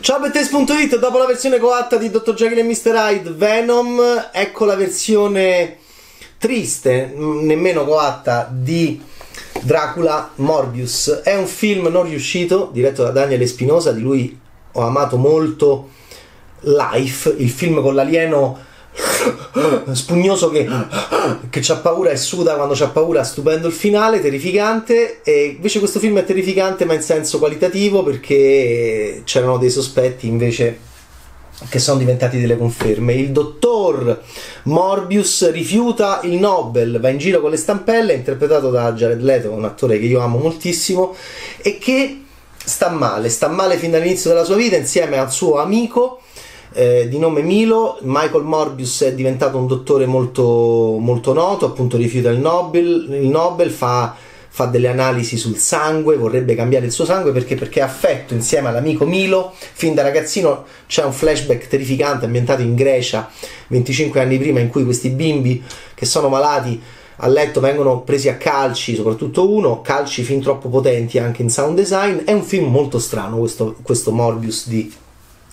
Gamettes.it dopo la versione coatta di Dr. Jekyll e Mr. Hyde Venom, ecco la versione triste, nemmeno coatta di Dracula Morbius. È un film non riuscito, diretto da Daniele Spinosa, di lui ho amato molto Life, il film con l'alieno spugnoso che, che c'ha paura e suda quando c'ha paura, stupendo il finale, terrificante. E invece questo film è terrificante, ma in senso qualitativo perché c'erano dei sospetti invece che sono diventati delle conferme. Il dottor Morbius rifiuta il Nobel, va in giro con le stampelle, interpretato da Jared Leto, un attore che io amo moltissimo e che sta male, sta male fin dall'inizio della sua vita insieme al suo amico eh, di nome Milo. Michael Morbius è diventato un dottore molto, molto noto, appunto rifiuta il Nobel, il Nobel fa, fa, delle analisi sul sangue, vorrebbe cambiare il suo sangue perché, perché è affetto insieme all'amico Milo. Fin da ragazzino c'è un flashback terrificante ambientato in Grecia 25 anni prima in cui questi bimbi che sono malati a letto vengono presi a calci, soprattutto uno, calci fin troppo potenti anche in sound design. È un film molto strano questo, questo Morbius di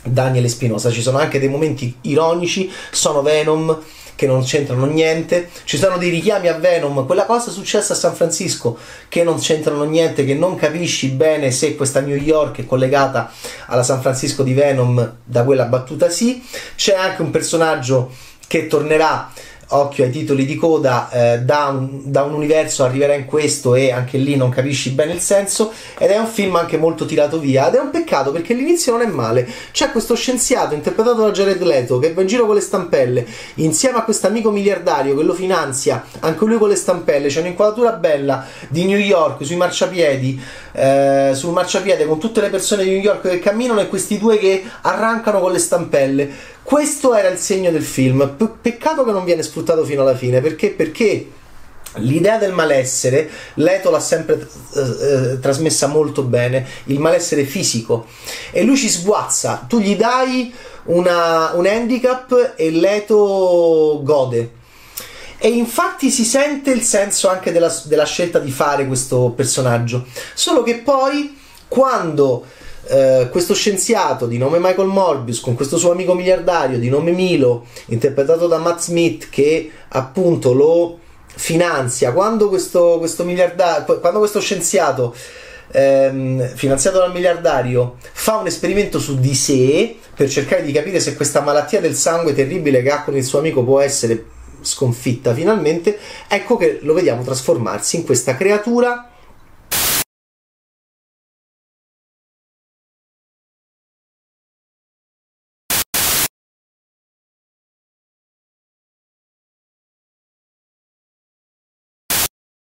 Daniele Spinosa. Ci sono anche dei momenti ironici, sono Venom che non c'entrano niente, ci sono dei richiami a Venom, quella cosa successa a San Francisco che non c'entrano niente, che non capisci bene se questa New York è collegata alla San Francisco di Venom da quella battuta sì, c'è anche un personaggio che tornerà occhio ai titoli di coda, eh, da, un, da, un, universo arriverà in questo e anche lì non capisci bene il senso ed è un film anche molto tirato via ed è un peccato perché l'inizio non è male. C'è questo scienziato interpretato da Jared Leto che va in giro con le stampelle insieme a questo amico miliardario che lo finanzia anche lui con le stampelle. C'è un'inquadratura bella di New York sui marciapiedi eh, sul marciapiede con tutte le persone di New York che camminano e questi due che arrancano con le stampelle questo era il segno del film. P- peccato che non viene sfruttato fino alla fine perché? Perché L'idea del malessere, Leto l'ha sempre eh, eh, trasmessa molto bene, il malessere fisico, e lui ci sguazza, tu gli dai una, un handicap e Leto gode. E infatti si sente il senso anche della, della scelta di fare questo personaggio, solo che poi quando eh, questo scienziato di nome Michael Morbius con questo suo amico miliardario di nome Milo, interpretato da Matt Smith, che appunto lo finanzia. Quando questo, questo miliardario, quando questo scienziato ehm, finanziato dal miliardario fa un esperimento su di sé per cercare di capire se questa malattia del sangue terribile che ha con il suo amico può essere sconfitta finalmente, ecco che lo vediamo trasformarsi in questa creatura